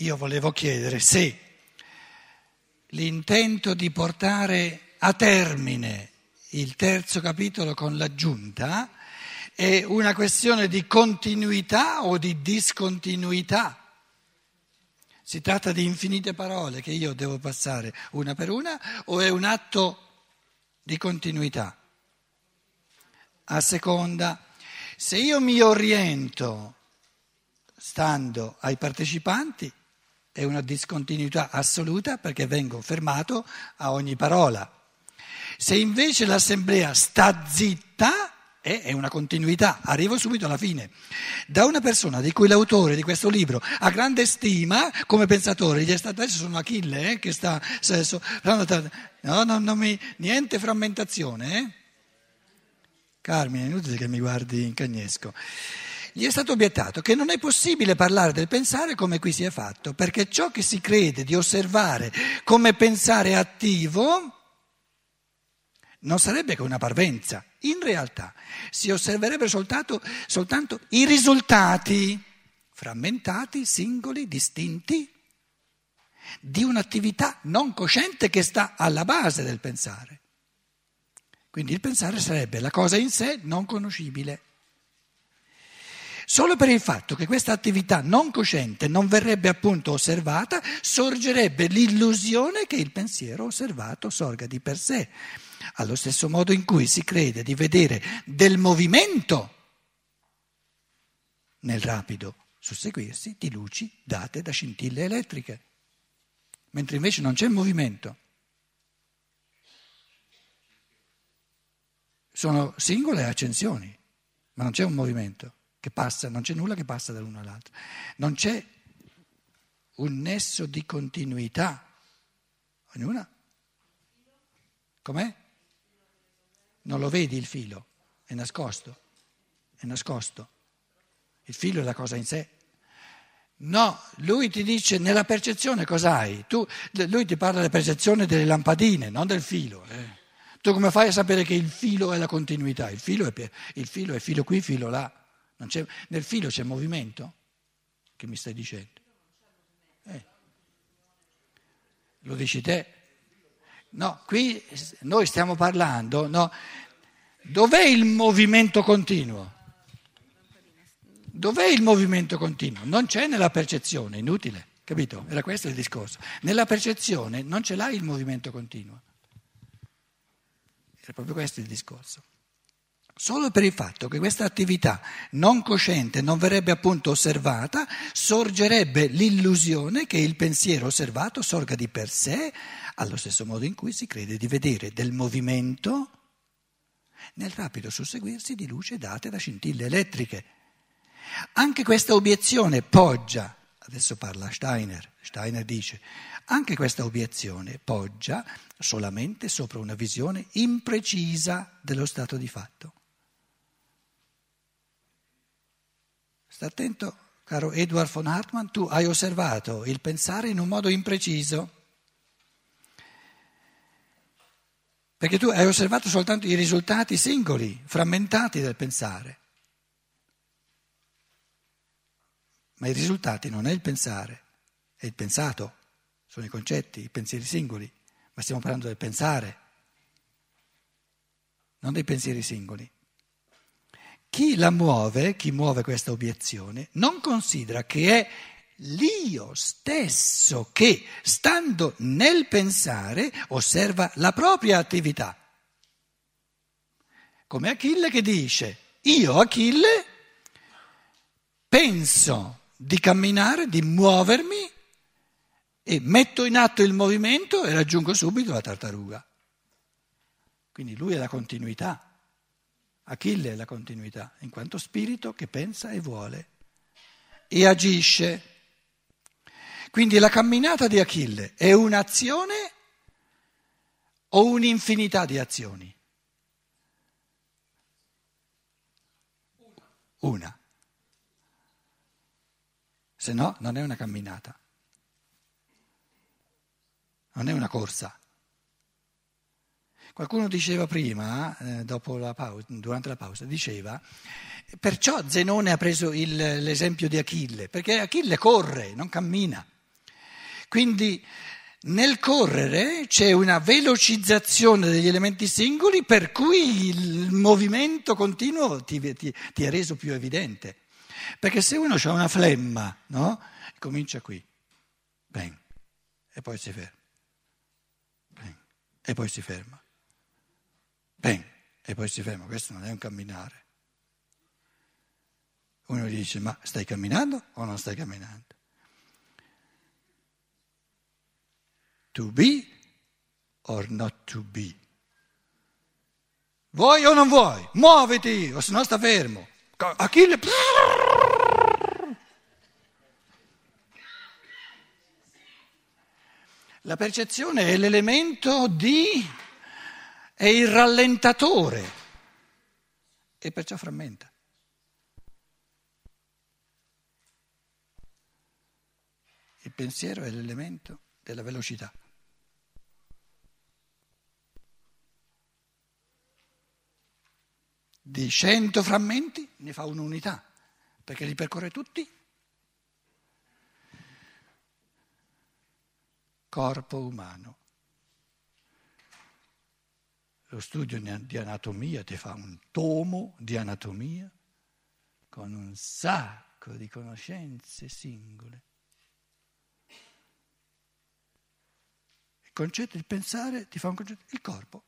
io volevo chiedere se l'intento di portare a termine il terzo capitolo con l'aggiunta è una questione di continuità o di discontinuità. Si tratta di infinite parole che io devo passare una per una o è un atto di continuità? A seconda, se io mi oriento stando ai partecipanti, è una discontinuità assoluta perché vengo fermato a ogni parola. Se invece l'assemblea sta zitta, è una continuità, arrivo subito alla fine. Da una persona di cui l'autore di questo libro ha grande stima come pensatore, gli è stato adesso sono Achille, eh, che sta, no, no, no, mi, niente frammentazione. Eh? Carmine, è inutile che mi guardi in cagnesco. Gli è stato obiettato che non è possibile parlare del pensare come qui si è fatto, perché ciò che si crede di osservare come pensare attivo non sarebbe che una parvenza. In realtà si osserverebbero soltanto, soltanto i risultati frammentati, singoli, distinti, di un'attività non cosciente che sta alla base del pensare. Quindi il pensare sarebbe la cosa in sé non conoscibile. Solo per il fatto che questa attività non cosciente non verrebbe appunto osservata, sorgerebbe l'illusione che il pensiero osservato sorga di per sé, allo stesso modo in cui si crede di vedere del movimento nel rapido susseguirsi di luci date da scintille elettriche, mentre invece non c'è movimento. Sono singole accensioni, ma non c'è un movimento che passa, non c'è nulla che passa dall'uno all'altro. Non c'è un nesso di continuità. Ognuna? Com'è? Non lo vedi il filo, è nascosto, è nascosto. Il filo è la cosa in sé. No, lui ti dice nella percezione cos'hai? Tu, lui ti parla della percezione delle lampadine, non del filo. Eh. Tu come fai a sapere che il filo è la continuità? Il filo è, il filo, è filo qui, filo là. Nel filo c'è movimento? Che mi stai dicendo? Eh. Lo dici te? No, qui noi stiamo parlando, no? Dov'è il movimento continuo? Dov'è il movimento continuo? Non c'è nella percezione, inutile, capito? Era questo il discorso. Nella percezione non ce l'hai il movimento continuo. Era proprio questo il discorso. Solo per il fatto che questa attività non cosciente non verrebbe appunto osservata, sorgerebbe l'illusione che il pensiero osservato sorga di per sé, allo stesso modo in cui si crede di vedere del movimento nel rapido susseguirsi di luce date da scintille elettriche. Anche questa obiezione poggia, adesso parla Steiner, Steiner dice, anche questa obiezione poggia solamente sopra una visione imprecisa dello stato di fatto. Sta attento, caro Edward von Hartmann, tu hai osservato il pensare in un modo impreciso. Perché tu hai osservato soltanto i risultati singoli, frammentati del pensare. Ma i risultati non è il pensare, è il pensato, sono i concetti, i pensieri singoli, ma stiamo parlando del pensare, non dei pensieri singoli. Chi la muove, chi muove questa obiezione, non considera che è l'io stesso che, stando nel pensare, osserva la propria attività. Come Achille che dice, io Achille penso di camminare, di muovermi e metto in atto il movimento e raggiungo subito la tartaruga. Quindi lui è la continuità. Achille è la continuità, in quanto spirito che pensa e vuole e agisce. Quindi la camminata di Achille è un'azione o un'infinità di azioni? Una. Se no, non è una camminata, non è una corsa. Qualcuno diceva prima, eh, la pausa, durante la pausa, diceva, perciò Zenone ha preso il, l'esempio di Achille, perché Achille corre, non cammina. Quindi nel correre c'è una velocizzazione degli elementi singoli per cui il movimento continuo ti, ti, ti è reso più evidente. Perché se uno ha una flemma, no? comincia qui, bang, e poi si ferma, bang, e poi si ferma, bang, e poi si ferma. Questo non è un camminare. Uno dice, ma stai camminando o non stai camminando? To be or not to be? Vuoi o non vuoi? Muoviti, o se no sta fermo. Achille... La percezione è l'elemento di... è il rallentatore e perciò frammenta. Il pensiero è l'elemento della velocità. Di cento frammenti ne fa un'unità, perché li percorre tutti. Corpo umano. Lo studio di anatomia ti fa un tomo di anatomia con un sacco di conoscenze singole. concetto, il pensare ti fa un concetto, il corpo.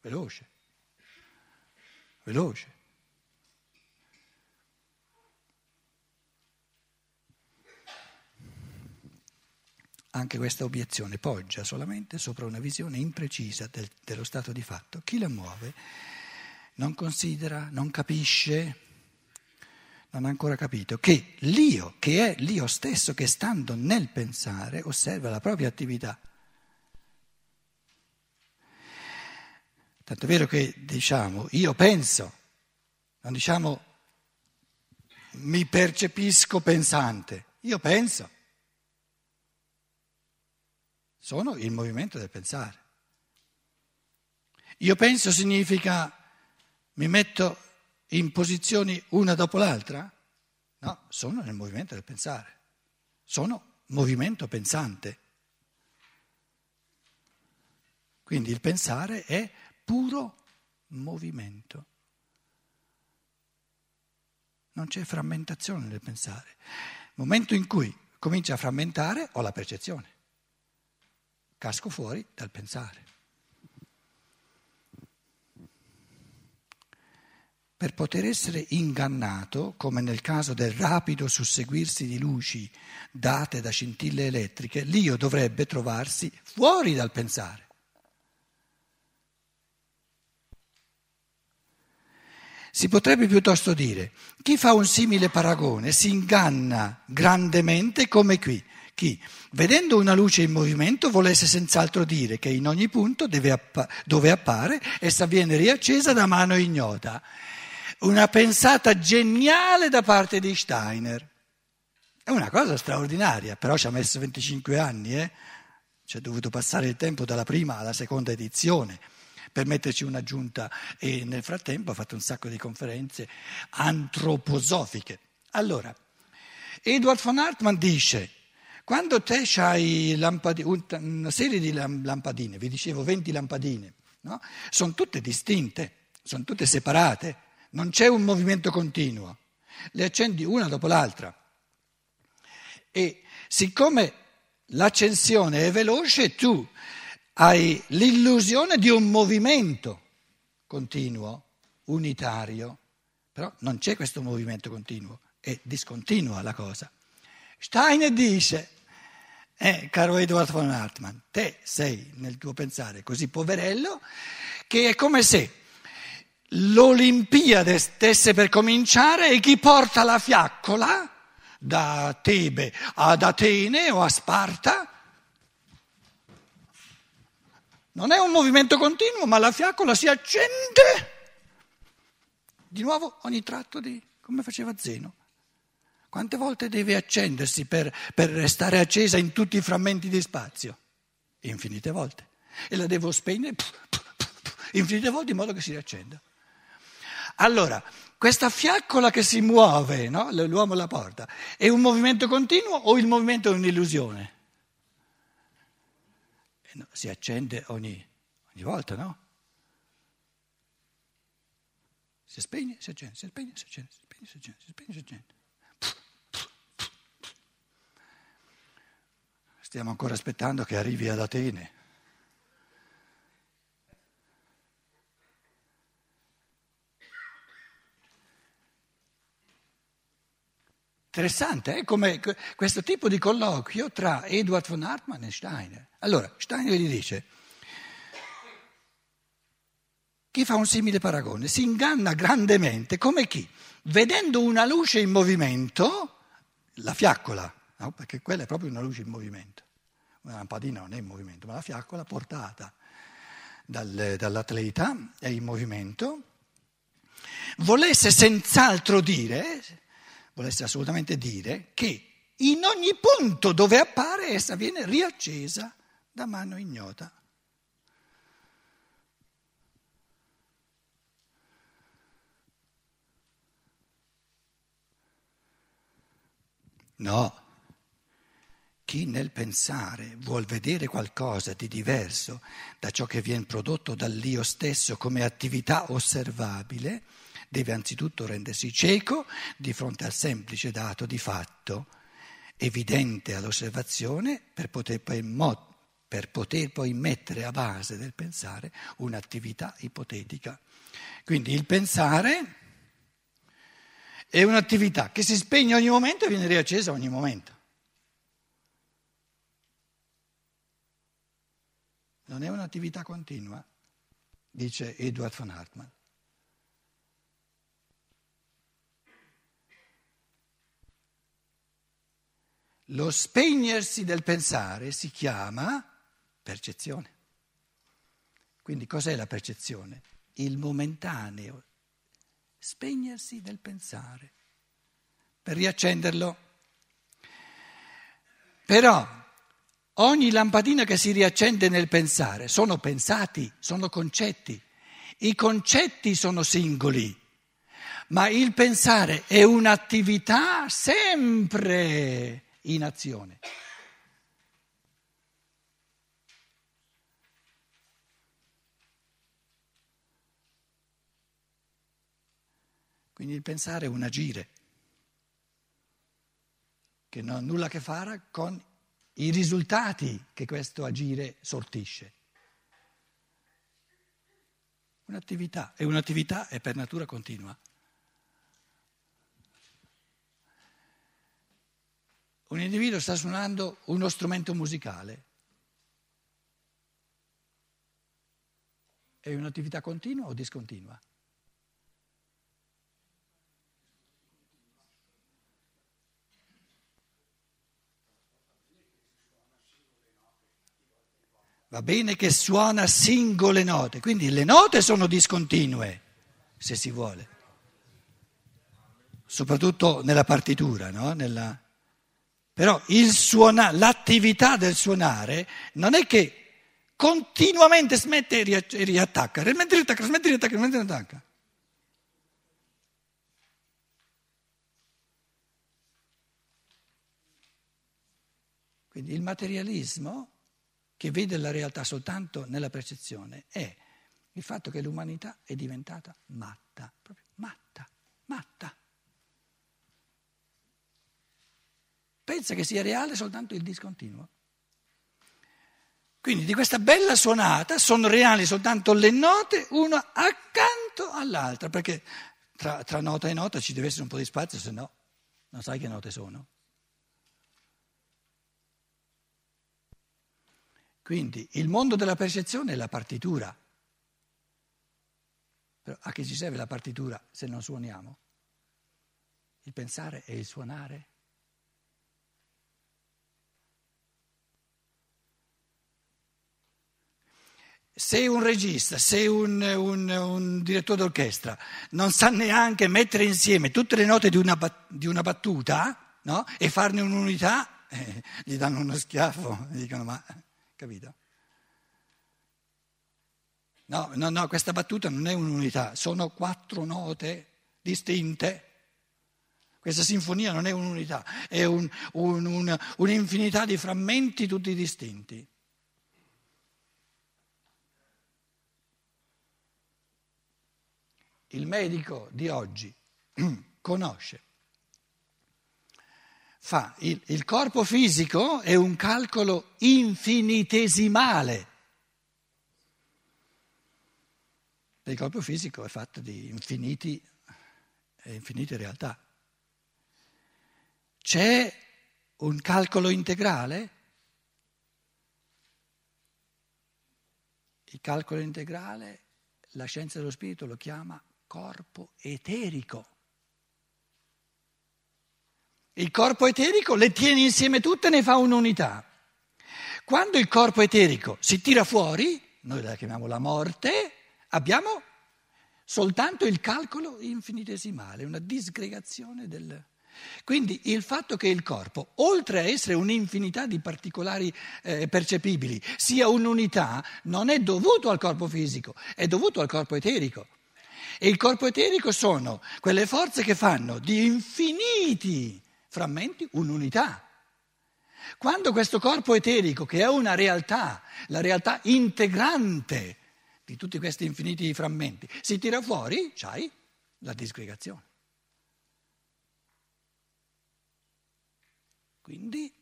Veloce, veloce. Anche questa obiezione poggia solamente sopra una visione imprecisa del, dello stato di fatto. Chi la muove non considera, non capisce, non ha ancora capito che l'io, che è l'io stesso che stando nel pensare, osserva la propria attività. Tanto è vero che diciamo io penso, non diciamo mi percepisco pensante, io penso. Sono il movimento del pensare. Io penso significa mi metto in posizioni una dopo l'altra? No, sono nel movimento del pensare, sono movimento pensante. Quindi il pensare è puro movimento. Non c'è frammentazione nel pensare. Il momento in cui comincia a frammentare ho la percezione. Casco fuori dal pensare. per poter essere ingannato, come nel caso del rapido susseguirsi di luci date da scintille elettriche, l'io dovrebbe trovarsi fuori dal pensare. Si potrebbe piuttosto dire, chi fa un simile paragone si inganna grandemente come qui. Chi, vedendo una luce in movimento, volesse senz'altro dire che in ogni punto appa- dove appare essa viene riaccesa da mano ignota una pensata geniale da parte di Steiner. È una cosa straordinaria, però ci ha messo 25 anni, eh? ci è dovuto passare il tempo dalla prima alla seconda edizione per metterci un'aggiunta e nel frattempo ha fatto un sacco di conferenze antroposofiche. Allora, Edward von Hartmann dice, quando te hai una serie di lampadine, vi dicevo 20 lampadine, no? sono tutte distinte, sono tutte separate non c'è un movimento continuo, le accendi una dopo l'altra. E siccome l'accensione è veloce, tu hai l'illusione di un movimento continuo, unitario, però non c'è questo movimento continuo, è discontinua la cosa. Steiner dice, eh, caro Edward von Hartmann, te sei nel tuo pensare così poverello che è come se l'Olimpiade stesse per cominciare e chi porta la fiaccola da Tebe ad Atene o a Sparta non è un movimento continuo, ma la fiaccola si accende di nuovo ogni tratto di come faceva Zeno. Quante volte deve accendersi per, per restare accesa in tutti i frammenti di spazio? Infinite volte. E la devo spegnere infinite volte in modo che si riaccenda. Allora, questa fiaccola che si muove, no? l'uomo la porta, è un movimento continuo o il movimento è un'illusione? Eh no, si accende ogni, ogni volta, no? Si spegne, si accende, si spegne, si accende, si spegne, si accende, si spegne, si accende. Stiamo ancora aspettando che arrivi ad Atene. Interessante, eh? come questo tipo di colloquio tra Edward von Hartmann e Steiner. Allora, Steiner gli dice, chi fa un simile paragone si inganna grandemente come chi, vedendo una luce in movimento, la fiaccola, no? perché quella è proprio una luce in movimento, una lampadina non è in movimento, ma la fiaccola portata dal, dall'atleta è in movimento, volesse senz'altro dire volesse assolutamente dire che in ogni punto dove appare essa viene riaccesa da mano ignota. No, chi nel pensare vuol vedere qualcosa di diverso da ciò che viene prodotto dall'io stesso come attività osservabile, deve anzitutto rendersi cieco di fronte al semplice dato di fatto, evidente all'osservazione, per poter poi, per poter poi mettere a base del pensare un'attività ipotetica. Quindi il pensare è un'attività che si spegne ogni momento e viene riaccesa ogni momento. Non è un'attività continua, dice Edward von Hartmann. Lo spegnersi del pensare si chiama percezione. Quindi cos'è la percezione? Il momentaneo spegnersi del pensare per riaccenderlo. Però ogni lampadina che si riaccende nel pensare sono pensati, sono concetti. I concetti sono singoli, ma il pensare è un'attività sempre in azione. Quindi il pensare è un agire che non ha nulla a che fare con i risultati che questo agire sortisce. Un'attività, e un'attività è per natura continua. un individuo sta suonando uno strumento musicale. È un'attività continua o discontinua? Va bene che suona singole note, quindi le note sono discontinue, se si vuole, soprattutto nella partitura, no? nella, però suona, l'attività del suonare non è che continuamente smette e riattacca, smette e riattacca, smette e riattacca, smette e riattacca. Quindi il materialismo, che vede la realtà soltanto nella percezione, è il fatto che l'umanità è diventata matta, proprio matta, matta. pensa che sia reale soltanto il discontinuo. Quindi di questa bella suonata sono reali soltanto le note, una accanto all'altra, perché tra, tra nota e nota ci deve essere un po' di spazio, se no non sai che note sono. Quindi il mondo della percezione è la partitura. Però a che ci serve la partitura se non suoniamo? Il pensare e il suonare? Se un regista, se un, un, un, direttore d'orchestra non sa neanche mettere insieme tutte le note di una, di una battuta no? e farne un'unità, eh, gli danno uno schiaffo e dicono ma, capito? No, no, no, questa battuta non è un'unità, sono quattro note distinte. Questa sinfonia non è un'unità, è un, un, un, un'infinità di frammenti tutti distinti. Il medico di oggi conosce, fa il, il corpo fisico è un calcolo infinitesimale. Il corpo fisico è fatto di infiniti, infinite realtà. C'è un calcolo integrale? Il calcolo integrale, la scienza dello spirito lo chiama corpo eterico. Il corpo eterico le tiene insieme tutte e ne fa un'unità. Quando il corpo eterico si tira fuori, noi la chiamiamo la morte, abbiamo soltanto il calcolo infinitesimale, una disgregazione del... Quindi il fatto che il corpo, oltre a essere un'infinità di particolari eh, percepibili, sia un'unità, non è dovuto al corpo fisico, è dovuto al corpo eterico. E il corpo eterico sono quelle forze che fanno di infiniti frammenti un'unità. Quando questo corpo eterico, che è una realtà, la realtà integrante di tutti questi infiniti frammenti, si tira fuori, c'hai la disgregazione. Quindi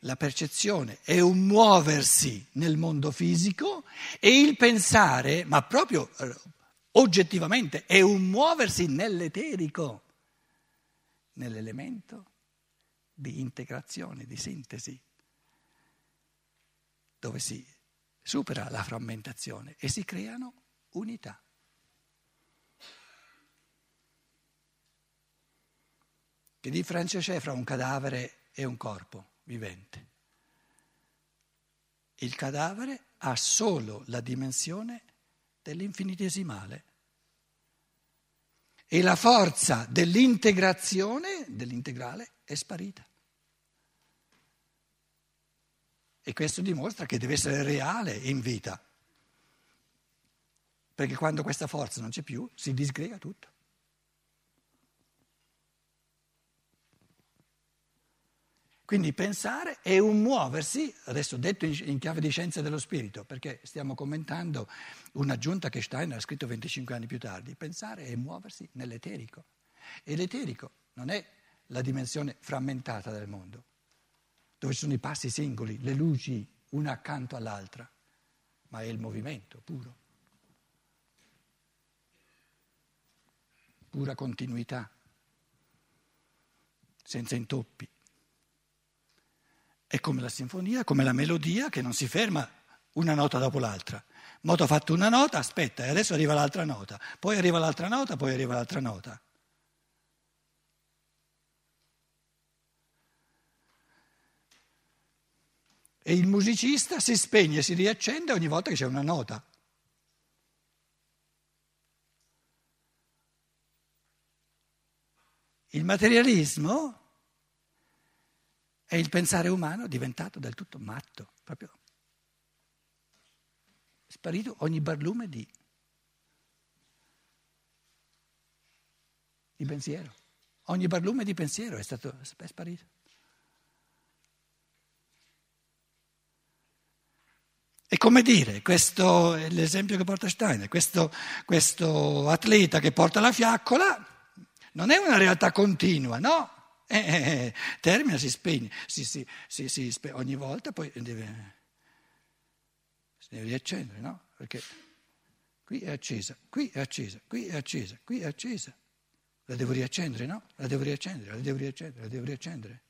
la percezione è un muoversi nel mondo fisico e il pensare, ma proprio eh, oggettivamente, è un muoversi nell'eterico, nell'elemento di integrazione, di sintesi, dove si supera la frammentazione e si creano unità. Che differenza c'è fra un cadavere è un corpo vivente. Il cadavere ha solo la dimensione dell'infinitesimale e la forza dell'integrazione, dell'integrale, è sparita. E questo dimostra che deve essere reale in vita, perché quando questa forza non c'è più si disgrega tutto. Quindi pensare è un muoversi, adesso detto in chiave di scienza dello spirito, perché stiamo commentando un'aggiunta che Steiner ha scritto 25 anni più tardi, pensare è muoversi nell'eterico. E l'eterico non è la dimensione frammentata del mondo, dove ci sono i passi singoli, le luci una accanto all'altra, ma è il movimento puro, pura continuità, senza intoppi. È come la sinfonia, come la melodia che non si ferma una nota dopo l'altra. Moto ha fatto una nota, aspetta, e adesso arriva l'altra nota, poi arriva l'altra nota, poi arriva l'altra nota. E il musicista si spegne, si riaccende ogni volta che c'è una nota. Il materialismo è il pensare umano diventato del tutto matto, proprio sparito ogni barlume di, di pensiero. Ogni barlume di pensiero è, stato, è sparito. E come dire, questo è l'esempio che porta Steiner, questo, questo atleta che porta la fiaccola non è una realtà continua, no? Eh, eh, eh, termina, si spegne, si, si, si spegne. ogni volta poi deve, si deve riaccendere, no? Perché qui è accesa, qui è accesa, qui è accesa, qui è accesa. La devo riaccendere, no? La devo riaccendere, la devo riaccendere, la devo riaccendere.